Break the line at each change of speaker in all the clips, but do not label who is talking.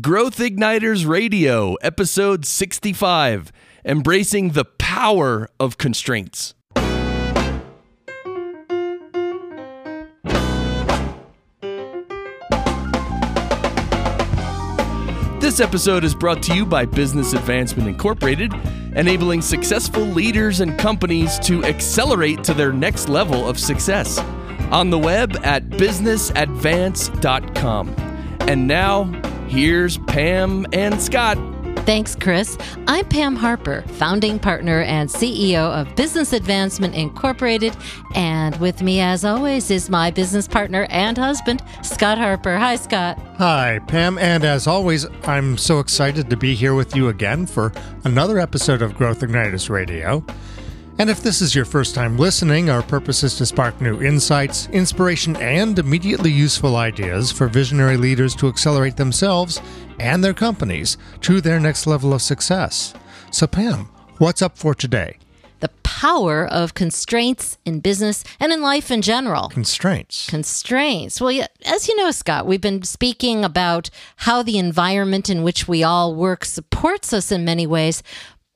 Growth Igniters Radio, episode 65 Embracing the Power of Constraints. This episode is brought to you by Business Advancement Incorporated, enabling successful leaders and companies to accelerate to their next level of success. On the web at businessadvance.com. And now, here's Pam and Scott.
Thanks, Chris. I'm Pam Harper, founding partner and CEO of Business Advancement Incorporated. And with me, as always, is my business partner and husband, Scott Harper. Hi, Scott.
Hi, Pam. And as always, I'm so excited to be here with you again for another episode of Growth Igniters Radio. And if this is your first time listening, our purpose is to spark new insights, inspiration, and immediately useful ideas for visionary leaders to accelerate themselves and their companies to their next level of success. So, Pam, what's up for today?
The power of constraints in business and in life in general.
Constraints.
Constraints. Well, as you know, Scott, we've been speaking about how the environment in which we all work supports us in many ways,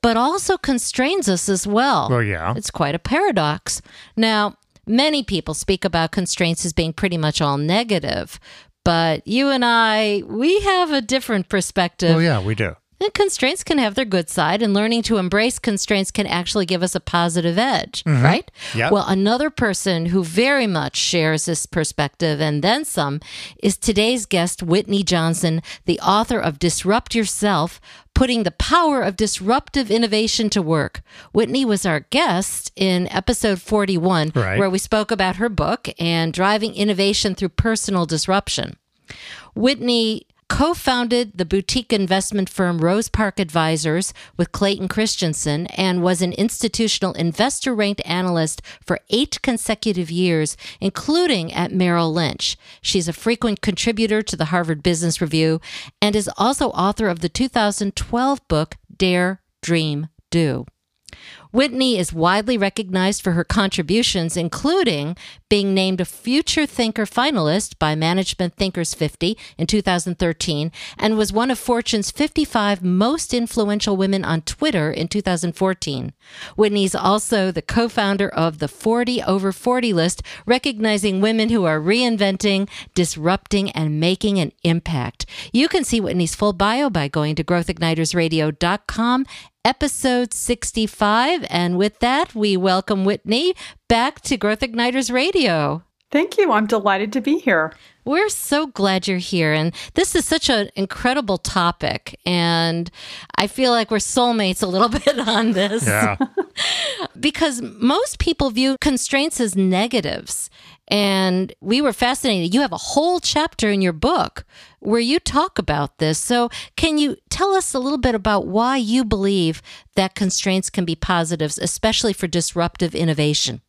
but also constrains us as well.
Well, yeah.
It's quite a paradox. Now, many people speak about constraints as being pretty much all negative, but you and I, we have a different perspective.
Oh, yeah, we do.
And constraints can have their good side, and learning to embrace constraints can actually give us a positive edge, mm-hmm. right?
Yep.
Well, another person who very much shares this perspective and then some is today's guest, Whitney Johnson, the author of Disrupt Yourself Putting the Power of Disruptive Innovation to Work. Whitney was our guest in episode 41,
Right.
where we spoke about her book and driving innovation through personal disruption. Whitney co founded the boutique investment firm Rose Park Advisors with Clayton Christensen and was an institutional investor ranked analyst for eight consecutive years, including at Merrill Lynch. She's a frequent contributor to the Harvard Business Review and is also author of the 2012 book Dare, Dream, Do. Whitney is widely recognized for her contributions, including being named a Future Thinker finalist by Management Thinkers 50 in 2013 and was one of Fortune's 55 most influential women on Twitter in 2014. Whitney's also the co founder of the 40 over 40 list, recognizing women who are reinventing, disrupting, and making an impact. You can see Whitney's full bio by going to growthignitersradio.com episode 65. And with that, we welcome Whitney back to Growth Igniters Radio.
Thank you. I'm delighted to be here.
We're so glad you're here. And this is such an incredible topic. And I feel like we're soulmates a little bit on this
Yeah.
because most people view constraints as negatives. And we were fascinated. You have a whole chapter in your book where you talk about this. So, can you tell us a little bit about why you believe that constraints can be positives, especially for disruptive innovation?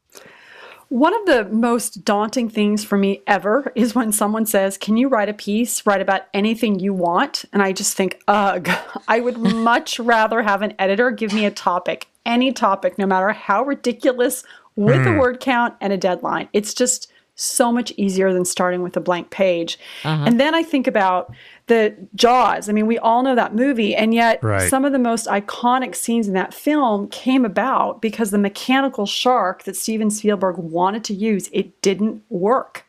One of the most daunting things for me ever is when someone says, Can you write a piece, write about anything you want? And I just think, ugh, I would much rather have an editor give me a topic, any topic, no matter how ridiculous, with a hmm. word count and a deadline. It's just so much easier than starting with a blank page. Uh-huh. And then I think about the Jaws. I mean, we all know that movie, and yet
Right.
some of the most iconic scenes in that film came about because the mechanical shark that Steven Spielberg wanted to use, it didn't work.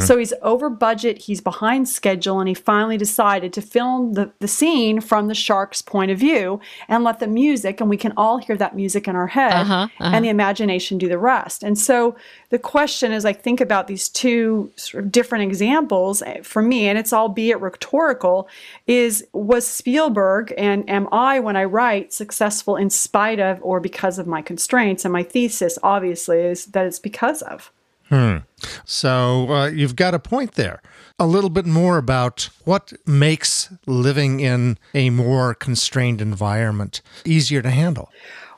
So he's over budget, he's behind schedule, and he finally decided to film the, the scene from the shark's point of view and let the music, and we can all hear that music in our head,
Uh-huh,
and the imagination do the rest. And so the question is I think about these two sort of different examples eh, for me, and it's albeit rhetorical, is was Spielberg and am I, when I write, successful in spite of or because of my constraints? And my thesis, obviously, is that it's because of. Hmm.
So uh, you've got a point there. A little bit more about what makes living in a more constrained environment easier to handle.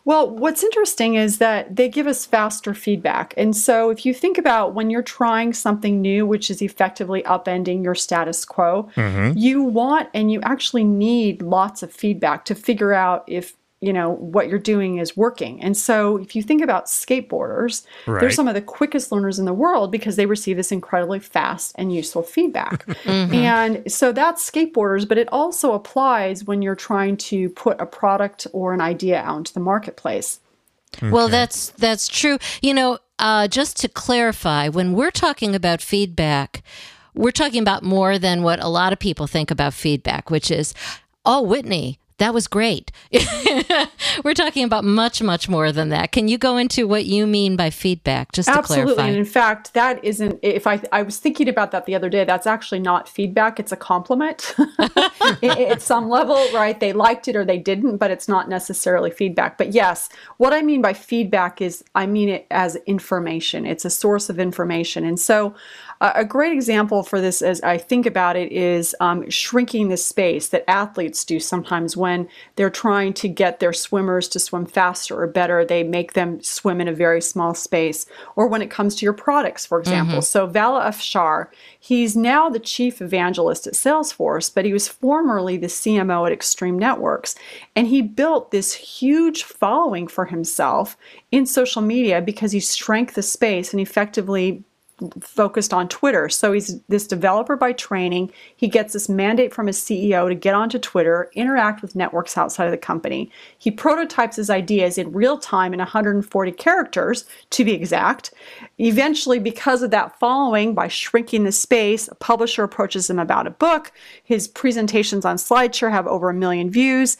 Well, what's interesting is that they give us faster feedback. And so if you think about when you're trying something new, which is effectively upending your status quo, mm-hmm. you want and you actually need lots of feedback to figure out if you know what you're doing is working. And so if you think about skateboarders
Right.
they're some of the quickest learners in the world because they receive this incredibly fast and useful feedback. And so that's skateboarders but it also applies when you're trying to put a product or an idea out into the marketplace.
Well, that's that's true. You know, uh, just to clarify, when we're talking about feedback, we're talking about more than what a lot of people think about feedback, which is, oh, Whitney, that was great. we're talking about much, much more than that. Can you go into what you mean by feedback, just to
Absolutely.
clarify?
And in fact, that isn't, if I, I was thinking about that the other day, that's actually not feedback. It's a compliment at some level, right? They liked it or they didn't, but it's not necessarily feedback. But yes, what I mean by feedback is I mean it as information. It's a source of information. And so uh, a great example for this as I think about it is um, shrinking the space that athletes do sometimes when they're trying to get their swimmers to swim faster or better. They make them swim in a very small space. Or when it comes to your products, for example. Mm-hmm. So Vala Afshar, he's now the chief evangelist at Salesforce, but he was formerly the CMO at Extreme Networks. And he built this huge following for himself in social media because he shrank the space and effectively focused on Twitter. So he's this developer by training. He gets this mandate from his CEO to get onto Twitter, interact with networks outside of the company. He prototypes his ideas in real time in 140 characters, to be exact. Eventually, because of that following, by shrinking the space, a publisher approaches him about a book. His presentations on SlideShare have over a million views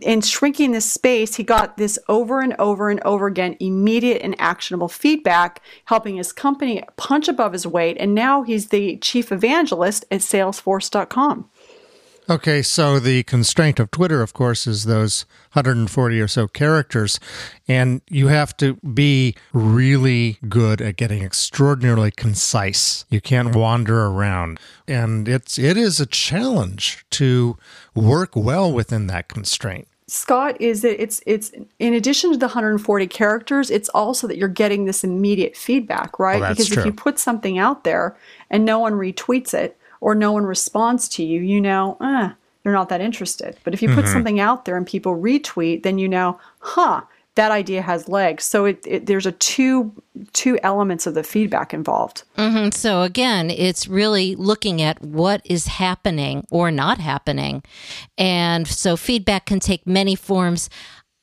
in shrinking this space, he got this over and over and over again, immediate and actionable feedback, helping his company punch above his weight. And now he's the chief evangelist at Salesforce.com.
Okay, so the constraint of Twitter, of course, is those 140 or so characters, and you have to be really good at getting extraordinarily concise. You can't wander around, and it's it is a challenge to work well within that constraint.
Scott is that it's it's in addition to the 140 characters, it's also that you're getting this immediate feedback, right?
Well, that's
because if you put something out there and no one retweets it or no one responds to you, you know, eh, they're not that interested. But if you
Mm-hmm.
put something out there and people retweet, then you know, huh, that idea has legs. So it, it there's a two two elements of the feedback involved.
And so again, it's really looking at what is happening or not happening. And so feedback can take many forms.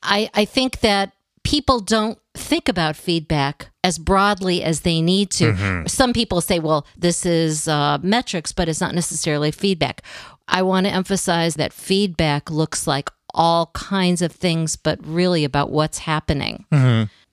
I, I think that people don't think about feedback as broadly as they need to. Some people say, well, this is uh, metrics, but it's not necessarily feedback. I want to emphasize that feedback looks like all kinds of things, but really about what's happening.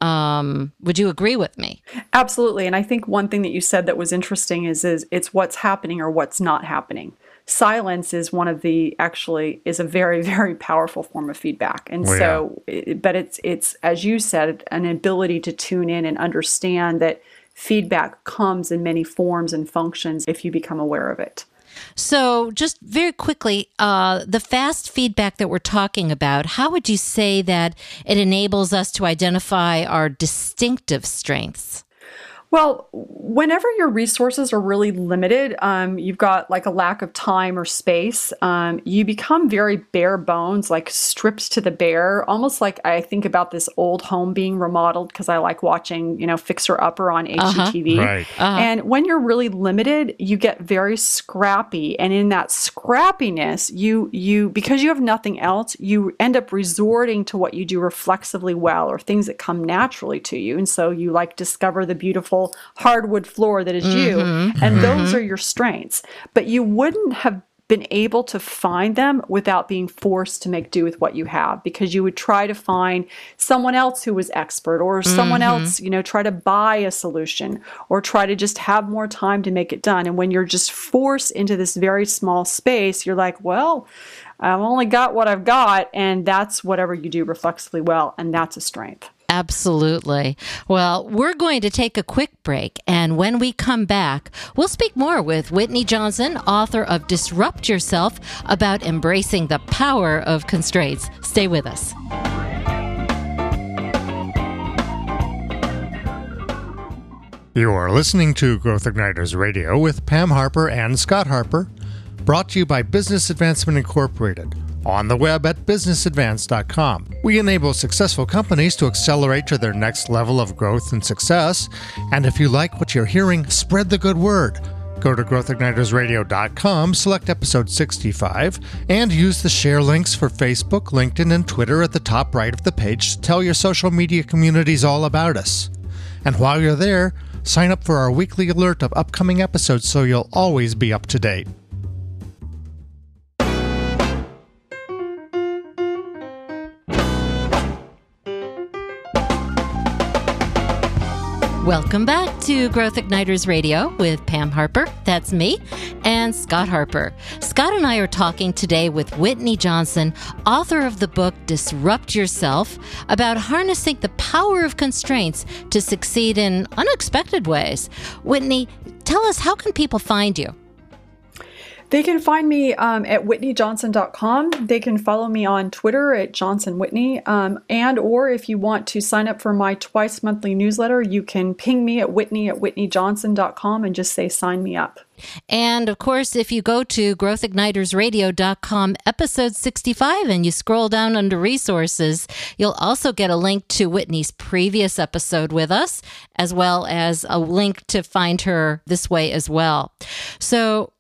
Um, would you agree with me?
Absolutely. And I think one thing that you said that was interesting is is it's what's happening or what's not happening. Silence is one of the actually is a very very powerful form of feedback. And
Well,
so it- but it's it's as you said an ability to tune in and understand that feedback comes in many forms and functions if you become aware of it.
So, just very quickly, uh, the fast feedback that we're talking about, how would you say that it enables us to identify our distinctive strengths?
Well, whenever your resources are really limited, um, you've got like a lack of time or space, um, you become very bare bones, like stripped to the bare. Almost like I think about this old home being remodeled because I like watching, you know, Fixer Upper on HGTV.
Right.
And when you're really limited, you get very scrappy, and in that scrappiness, you you because you have nothing else, you end up resorting to what you do reflexively well or things that come naturally to you, and so you like discover the beautiful hardwood floor that is you, mm-hmm. and mm-hmm. those are your strengths. But you wouldn't have been able to find them without being forced to make do with what you have because you would try to find someone else who was expert or someone mm-hmm. else you know try to buy a solution or try to just have more time to make it done. And when you're just forced into this very small space you're like well i've only got what i've got and that's whatever you do reflexively well and that's a strength
Absolutely. Well, we're going to take a quick break, and when we come back, we'll speak more with Whitney Johnson, author of Disrupt Yourself, about embracing the power of constraints. Stay with us.
You are listening to Growth Igniters Radio with Pam Harper and Scott Harper, brought to you by Business Advancement Incorporated, on the web at businessadvance.com. We enable successful companies to accelerate to their next level of growth and success. And if you like what you're hearing, spread the good word. Go to growthignitersradio.com, select episode 65, and use the share links for Facebook, LinkedIn, and Twitter at the top right of the page to tell your social media communities all about us. And while you're there, sign up for our weekly alert of upcoming episodes so you'll always be up to date.
Welcome back to Growth Igniters Radio with Pam Harper, that's me, and Scott Harper. Scott and I are talking today with Whitney Johnson, author of the book Disrupt Yourself, about harnessing the power of constraints to succeed in unexpected ways. Whitney, tell us how can people find you?
They can find me um, at whitneyjohnson.com. They can follow me on Twitter at Johnson Whitney. Um, and or if you want to sign up for my twice monthly newsletter, you can ping me at whitney at whitneyjohnson.com and just say sign me up.
And of course, if you go to growthignitersradio.com, episode 65, and you scroll down under resources, you'll also get a link to Whitney's previous episode with us, as well as a link to find her this way as well. So,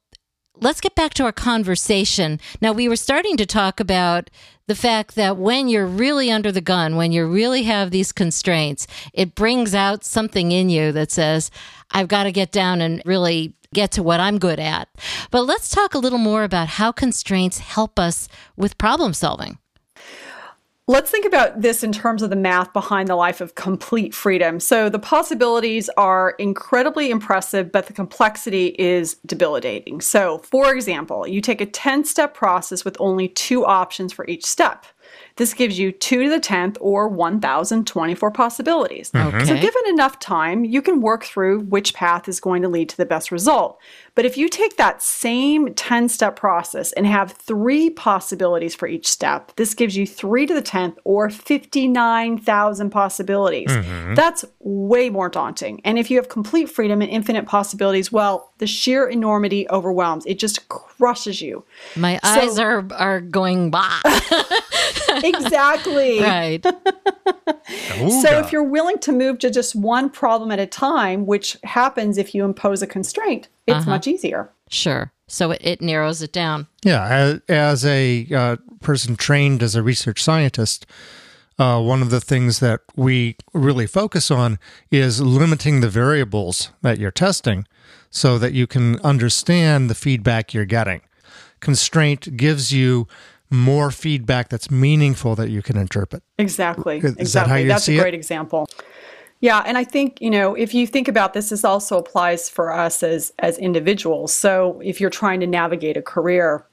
let's get back to our conversation. Now, we were starting to talk about the fact that when you're really under the gun, when you really have these constraints, it brings out something in you that says, I've got to get down and really get to what I'm good at. But let's talk a little more about how constraints help us with problem solving.
Let's think about this in terms of the math behind the life of complete freedom. So, the possibilities are incredibly impressive, but the complexity is debilitating. So, for example, you take a 10 step process with only two options for each step. This gives you 2 to the 10th or 1,024 possibilities. Mm-hmm.
Okay.
So, given enough time, you can work through which path is going to lead to the best result. But if you take that same 10 step process and have three possibilities for each step, this gives you 3 to the 10th or 59,000 possibilities. Mm-hmm. That's way more daunting. And if you have complete freedom and infinite possibilities, well, the sheer enormity overwhelms. It just crushes you.
My
So-
eyes are, are going bah.
Exactly.
right.
So if you're willing to move to just one problem at a time, which happens if you impose a constraint, it's much easier.
Sure. So it, it narrows it down.
Yeah, as, as a uh, person trained as a research scientist, uh, one of the things that we really focus on is limiting the variables that you're testing so that you can understand the feedback you're getting. Constraint gives you more feedback that's meaningful that you can interpret.
Exactly.
Is that how
exactly.
you
That's a
it?
great example. Yeah, and I think, you know, if you think about this, this also applies for us as as individuals. So if you're trying to navigate a career,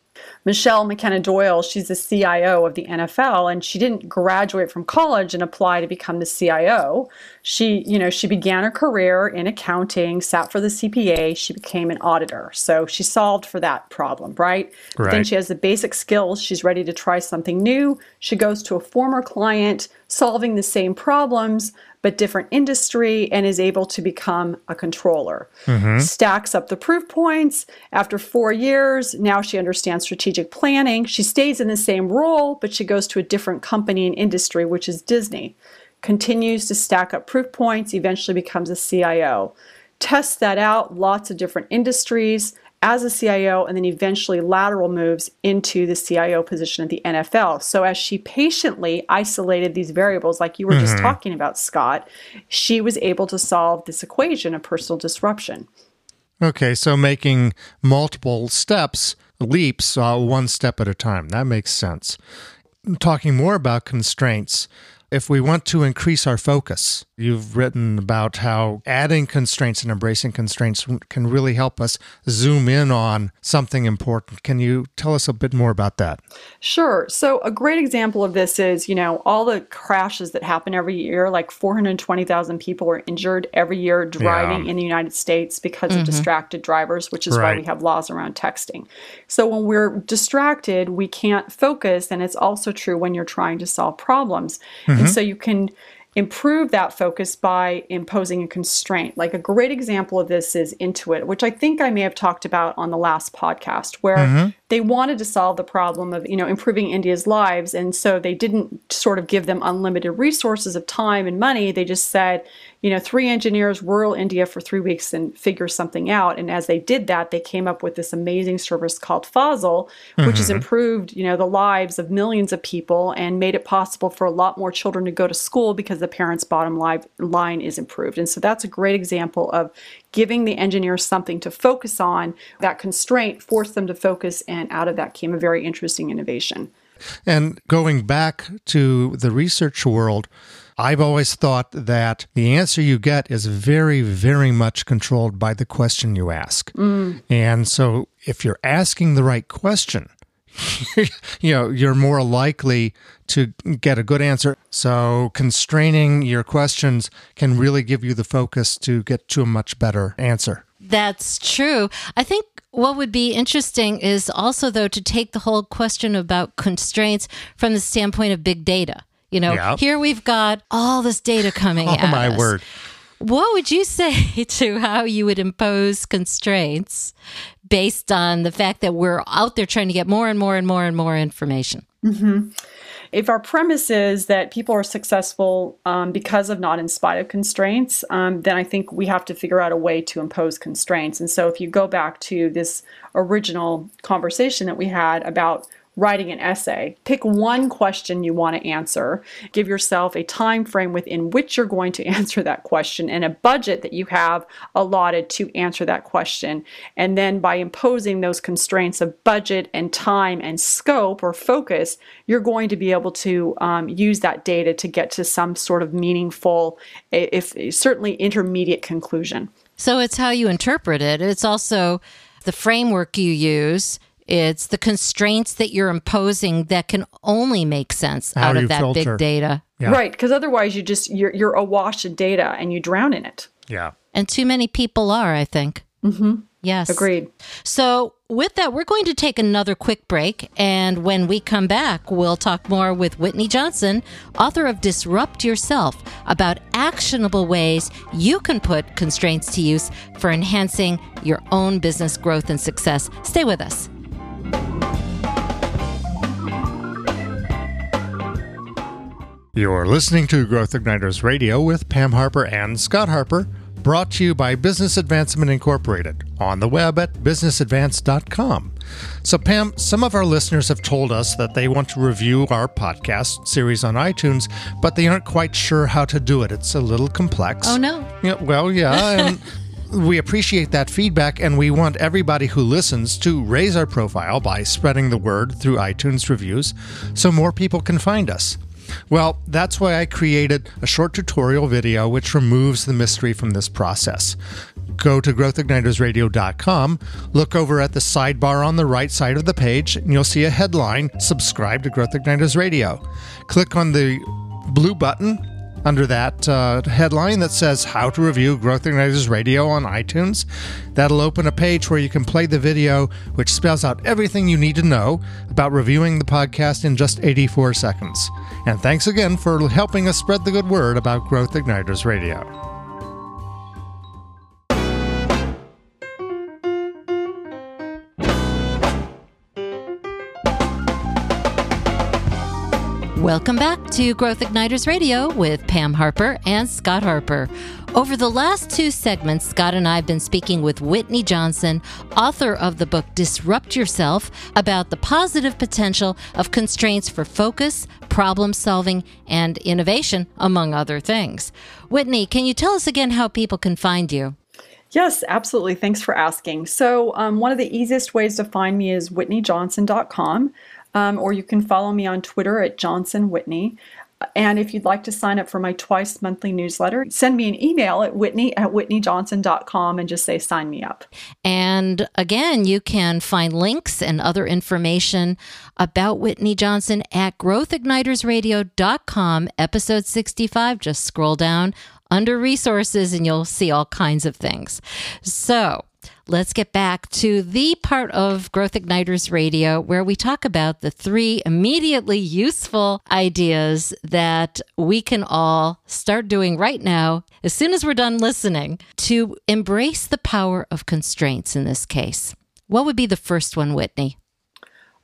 Michelle McKenna Doyle, she's the CIO of the NFL, and she didn't graduate from college and apply to become the CIO. She, you know, she began her career in accounting, sat for the CPA, she became an auditor. So she solved for that problem, right?
right.
Then she has the basic skills. She's ready to try something new. She goes to a former client, solving the same problems, but different industry, and is able to become a controller. Mm-hmm. Stacks up the proof points. After four years, now she understands strategic planning. She stays in the same role, but she goes to a different company and industry, which is Disney. Continues to stack up proof points, eventually becomes a CIO. Tests that out, lots of different industries as a CIO, and then eventually lateral moves into the CIO position at the NFL. So, as she patiently isolated these variables, like you were just talking about, Scott, she was able to solve this equation of personal disruption.
Okay, so making multiple steps, leaps, uh, one step at a time. That makes sense. Talking more about constraints, if we want to increase our focus, you've written about how adding constraints and embracing constraints can really help us zoom in on something important. Can you tell us a bit more about that?
Sure. So, a great example of this is, you know, all the crashes that happen every year, like 420,000 people are injured every year driving
Yeah.
in the United States because of mm-hmm. distracted drivers, which is why we have laws around texting. So, when we're distracted, we can't focus. And it's also true when you're trying to solve problems. Mm-hmm. And so, you can improve that focus by imposing a constraint. Like a great example of this is Intuit, which I think I may have talked about on the last podcast, where mm-hmm. They wanted to solve the problem of you know improving India's lives, and so they didn't sort of give them unlimited resources of time and money. They just said, you know, three engineers rural India for three weeks and figure something out. And as they did that, they came up with this amazing service called Fasal, which mm-hmm. has improved, you know, the lives of millions of people and made it possible for a lot more children to go to school because the parents' bottom line is improved. And so that's a great example of giving the engineers something to focus on. That constraint forced them to focus, and out of that came a very interesting innovation.
And going back to the research world, I've always thought that the answer you get is very, very much controlled by the question you ask. Mm. And so if you're asking the right question, you know, you're more likely to get a good answer. So constraining your questions can really give you the focus to get to a much better answer.
That's true. I think what would be interesting is also, though, to take the whole question about constraints from the standpoint of big data. You know, yep. here we've got all this data coming oh,
my
us.
word.
What would you say to how you would impose constraints based on the fact that we're out there trying to get more and more and more and more information?
Mm-hmm. If our premise is that people are successful um, because of not in spite of constraints, um, then I think we have to figure out a way to impose constraints. And so if you go back to this original conversation that we had about writing an essay. Pick one question you want to answer. Give yourself a time frame within which you're going to answer that question and a budget that you have allotted to answer that question. And then by imposing those constraints of budget and time and scope or focus, you're going to be able to um, use that data to get to some sort of meaningful, if certainly intermediate conclusion.
So it's how you interpret it. It's also the framework you use it's the constraints that you're imposing that can only make sense
How
out of that
filter.
big data.
Yeah. Right, because otherwise you just you're you're awash in data and you drown in it.
Yeah.
And too many people are, I think.
Mm-hmm.
Yes.
Agreed.
So, with that, we're going to take another quick break. And when we come back, we'll talk more with Whitney Johnson, author of Disrupt Yourself, about actionable ways you can put constraints to use for enhancing your own business growth and success. Stay with us.
You're listening to Growth Igniters Radio with Pam Harper and Scott Harper, brought to you by Business Advancement Incorporated on the web at businessadvance.com. So, Pam, some of our listeners have told us that they want to review our podcast series on iTunes, but they aren't quite sure how to do it. It's a little complex.
Oh, no.
Yeah, well, yeah. And we appreciate that feedback, and we want everybody who listens to raise our profile by spreading the word through iTunes reviews so more people can find us. Well, that's why I created a short tutorial video which removes the mystery from this process. Go to growthignitersradio.com, look over at the sidebar on the right side of the page, and you'll see a headline Subscribe to Growth Igniters Radio. Click on the blue button under that uh, headline that says How to Review Growth Igniters Radio on iTunes. That'll open a page where you can play the video, which spells out everything you need to know about reviewing the podcast in just 84 seconds. And thanks again for helping us spread the good word about Growth Igniters Radio.
Welcome back to Growth Igniters Radio with Pam Harper and Scott Harper. Over the last two segments, Scott and I have been speaking with Whitney Johnson, author of the book Disrupt Yourself, about the positive potential of constraints for focus, problem solving, and innovation, among other things. Whitney, can you tell us again how people can find you?
Yes, absolutely. Thanks for asking. So, um, one of the easiest ways to find me is whitneyjohnson.com um, or you can follow me on Twitter at Johnson Whitney. And if you'd like to sign up for my twice monthly newsletter, send me an email at whitney at whitneyjohnson.com and just say sign me up.
And again, you can find links and other information about Whitney Johnson at growthignitersradio.com, episode 65. Just scroll down under resources and you'll see all kinds of things. So, let's get back to the part of Growth Igniters Radio where we talk about the three immediately useful ideas that we can all start doing right now, as soon as we're done listening, to embrace the power of constraints in this case. What would be the first one, Whitney?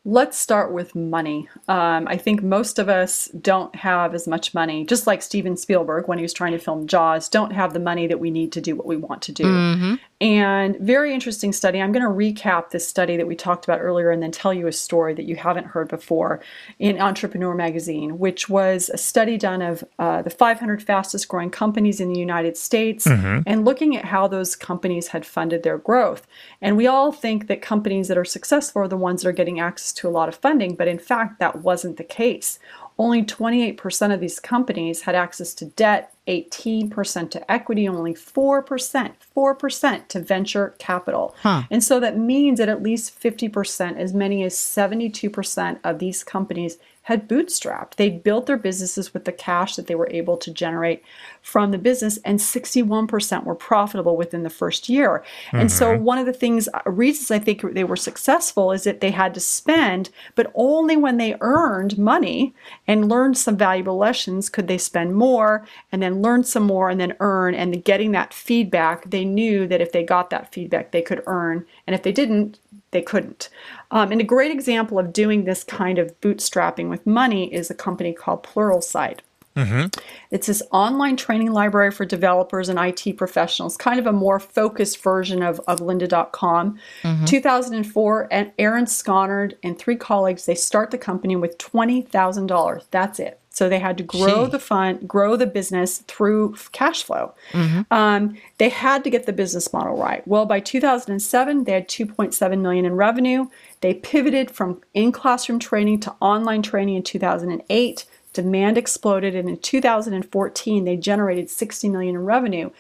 Let's start with money. Um, I think most of us don't have as much money, just like Steven Spielberg when he was trying to film Jaws, don't have the money that we need to do what we want to do. Mm-hmm. And very interesting study. I'm going to recap this study that we talked about earlier and then tell you a story that you haven't heard before in Entrepreneur Magazine, which was a study done of uh, the 500 fastest growing companies in the United States mm-hmm. and looking at how those companies had funded their growth. And we all think that companies that are successful are the ones that are getting access to a lot of funding, but in fact, that wasn't the case. Only 28% of these companies had access to debt, 18% to equity, only 4%, 4% to venture capital. Huh. And so that means that at least 50%, as many as 72% of these companies had bootstrapped. They built their businesses with the cash that they were able to generate from the business, and 61% were profitable within the first year. Mm-hmm. And so, mm-hmm. one of the things, uh, reasons I think they were successful is that they had to spend, but only when they earned money and learned some valuable lessons could they spend more and then learn some more and then earn. And getting that feedback, they knew that if they got that feedback, they could earn. And if they didn't, they couldn't. Um, and a great example of doing this kind of bootstrapping with money is a company called Pluralsight. Mm-hmm. It's this online training library for developers and IT professionals, kind of a more focused version of, of lynda.com. Mm-hmm. 2004, and Aaron Skonnard and three colleagues, they start the company with $20,000. That's it. So they had to grow Gee. the fund, grow the business through cash flow. Mm-hmm. Um, they had to get the business model right. Well, by 2007, they had 2.7 million in revenue. They pivoted from in-classroom training to online training in 2008. Demand exploded, and in 2014, they generated 60 million in revenue.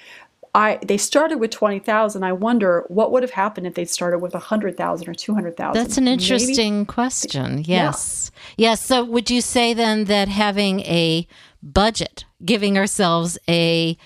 I they started with twenty thousand. I wonder what would have happened if they'd started with a hundred thousand or two hundred thousand.
That's an interesting Maybe? question. Yes, yeah. yes. So would you say then that having a budget, giving ourselves a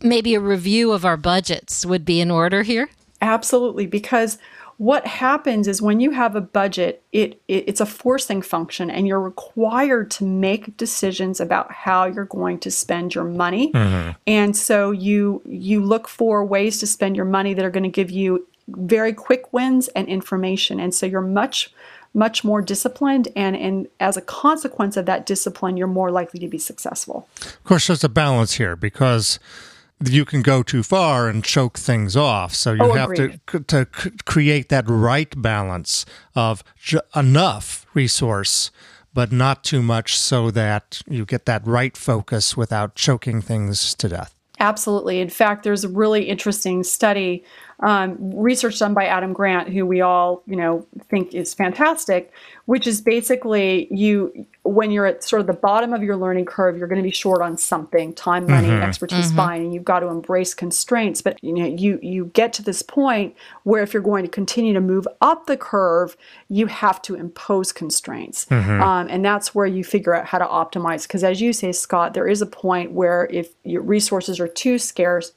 maybe a review of our budgets would be in order here?
Absolutely, because what happens is when you have a budget, it, it, it's a forcing function, and you're required to make decisions about how you're going to spend your money. Mm-hmm. And so you you look for ways to spend your money that are going to give you very quick wins and information. And so you're much much more disciplined and and as a consequence of that discipline you're more likely to be successful.
Of course there's a balance here because you can go too far and choke things off. So you oh, have to to create that right balance of ju- enough resource, but not too much, so that you get that right focus without choking things to death.
Absolutely. In fact, there's a really interesting study um, research done by Adam Grant, who we all you know think is fantastic, which is basically you when you're at sort of the bottom of your learning curve, you're going to be short on something, time, money, mm-hmm. expertise, mm-hmm. fine, and you've got to embrace constraints. But you know, you you get to this point where if you're going to continue to move up the curve, you have to impose constraints, mm-hmm. um, and that's where you figure out how to optimize. Because as you say, Scott, there is a point where if your resources are too scarce,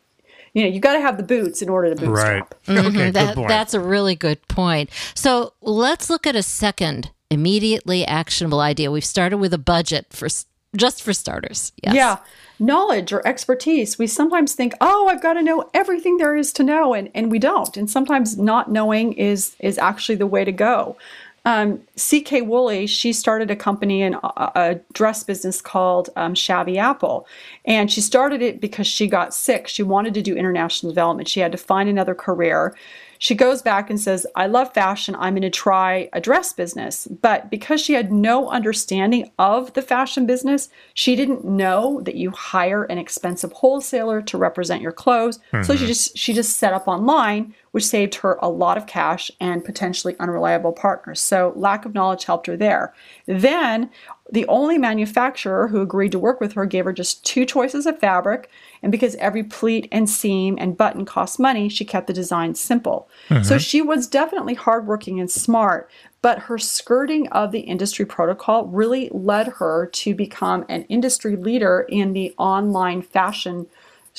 you know, you got to have the boots in order to bootstrap.
Right. Mm-hmm. Okay,
that, that's a really good point. So let's look at a second immediately actionable idea. We've started with a budget for just for starters. Yes.
Yeah. Knowledge or expertise. We sometimes think, "Oh, I've got to know everything there is to know," and and we don't. And sometimes not knowing is is actually the way to go. Um, CK Woolley, she started a company in a, a dress business called um, Shabby Apple. And she started it because she got sick. She wanted to do international development. She had to find another career. She goes back and says, I love fashion. I'm going to try a dress business. But because she had no understanding of the fashion business, she didn't know that you hire an expensive wholesaler to represent your clothes. Mm-hmm. So she mm-hmm. just she just set up online, which saved her a lot of cash and potentially unreliable partners. So lack of knowledge helped her there. Then the only manufacturer who agreed to work with her gave her just two choices of fabric, and because every pleat and seam and button cost money, she kept the design simple. Mm-hmm. So she was definitely hardworking and smart, but her skirting of the industry protocol really led her to become an industry leader in the online fashion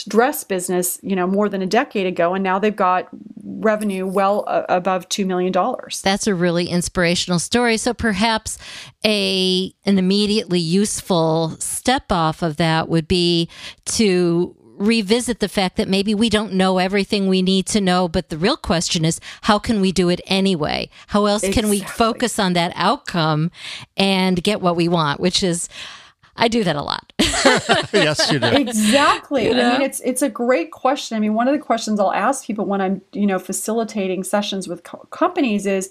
dress business, you know, more than a decade ago, and now they've got revenue well uh, above two million dollars.
That's a really inspirational story. So perhaps a an immediately useful step off of that would be to revisit the fact that maybe we don't know everything we need to know, but the real question is how can we do it anyway? How else can we focus on that outcome and get what we want, which is, I do that a lot.
yes, you do.
exactly.
know?
I mean, it's it's a great question. I mean, one of the questions I'll ask people when I'm you know facilitating sessions with co- companies is,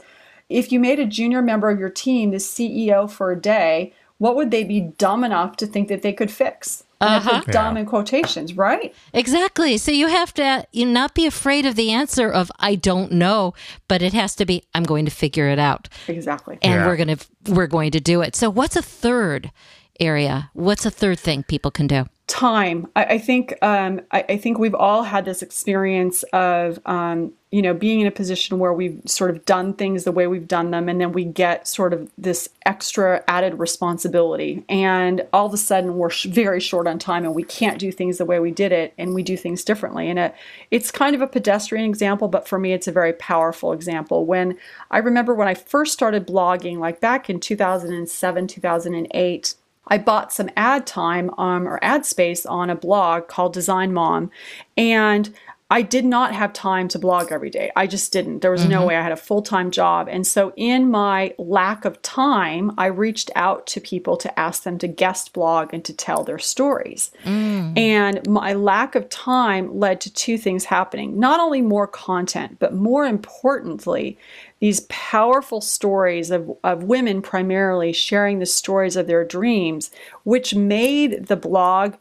if you made a junior member of your team the CEO for a day, what would they be dumb enough to think that they could fix? And
Uh-huh.
put dumb
Yeah.
in quotations, right?
Exactly. So you have to you not be afraid of the answer of I don't know, but it has to be I'm going to figure it out.
Exactly.
And
Yeah.
we're going to we're going to do it. So what's a third area? What's a third thing people can do?
time i, I think um, I, I think we've all had this experience of um, you know being in a position where we've sort of done things the way we've done them and then we get sort of this extra added responsibility and all of a sudden we're sh- very short on time and we can't do things the way we did it and we do things differently and it, it's kind of a pedestrian example but for me it's a very powerful example when i remember when i first started blogging like back in 2007 2008 I bought some ad time um, or ad space on a blog called Design Mom, and I did not have time to blog every day. I just didn't. There was no mm-hmm. way. I had a full time job. And so, in my lack of time, I reached out to people to ask them to guest blog and to tell their stories. Mm. And my lack of time led to two things happening not only more content, but more importantly, these powerful stories of, of women primarily sharing the stories of their dreams, which made the blog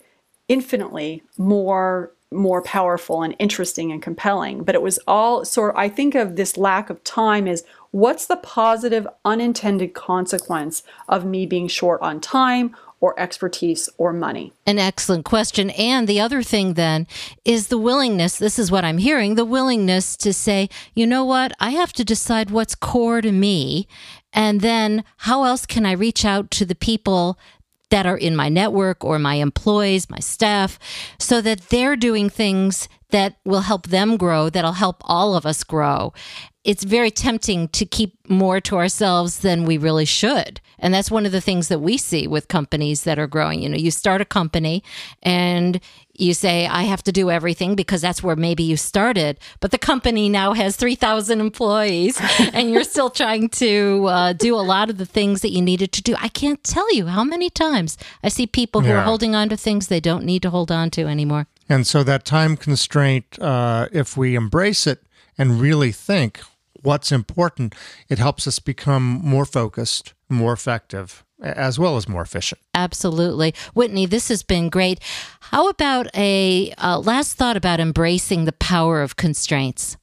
infinitely more more powerful and interesting and compelling but it was all sort i think of this lack of time as what's the positive unintended consequence of me being short on time or expertise or money
An excellent question. And the other thing then is the willingness. This is what I'm hearing the willingness to say, you know what? I have to decide what's core to me. And then how else can I reach out to the people that are in my network or my employees, my staff, so that they're doing things that will help them grow, that'll help all of us grow. It's very tempting to keep more to ourselves than we really should. And that's one of the things that we see with companies that are growing. You know, you start a company and you say, I have to do everything because that's where maybe you started. But the company now has 3,000 employees and you're still trying to uh, do a lot of the things that you needed to do. I can't tell you how many times I see people who are holding on to things they don't need to hold on to anymore.
And so that time constraint, uh, if we embrace it and really think what's important, it helps us become more focused, more effective, as well as more efficient.
Absolutely. Whitney, this has been great. How about a uh, last thought about embracing the power of constraints?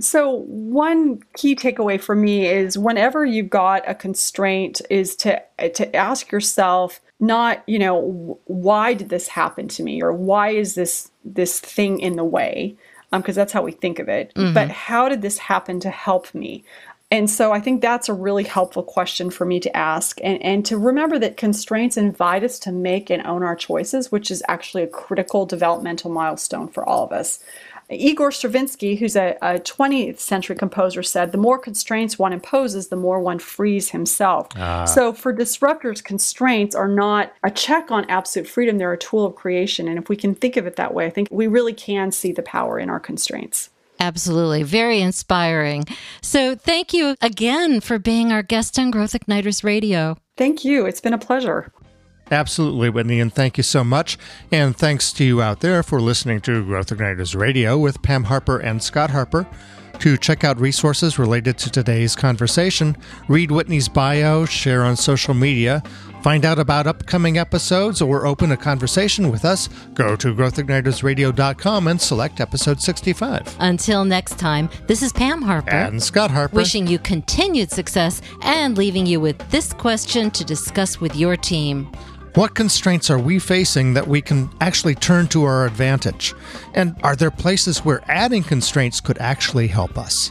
So one key takeaway for me is whenever you've got a constraint is to to ask yourself not, you know, why did this happen to me or why is this this thing in the way? Um, because that's how we think of it. Mm-hmm. But how did this happen to help me? And so I think that's a really helpful question for me to ask and, and to remember that constraints invite us to make and own our choices, which is actually a critical developmental milestone for all of us. Igor Stravinsky, who's a, a 20th century composer, said, The more constraints one imposes, the more one frees himself. Ah. So, for disruptors, constraints are not a check on absolute freedom, they're a tool of creation. And if we can think of it that way, I think we really can see the power in our constraints.
Absolutely. Very inspiring. So, thank you again for being our guest on Growth Igniters Radio.
Thank you. It's been a pleasure.
Absolutely, Whitney, and thank you so much. And thanks to you out there for listening to Growth Igniters Radio with Pam Harper and Scott Harper. To check out resources related to today's conversation, read Whitney's bio, share on social media, find out about upcoming episodes, or open a conversation with us, go to growthignitersradio.com and select episode 65.
Until next time, this is Pam Harper.
And Scott Harper.
Wishing you continued success and leaving you with this question to discuss with your team.
What constraints are we facing that we can actually turn to our advantage? And are there places where adding constraints could actually help us?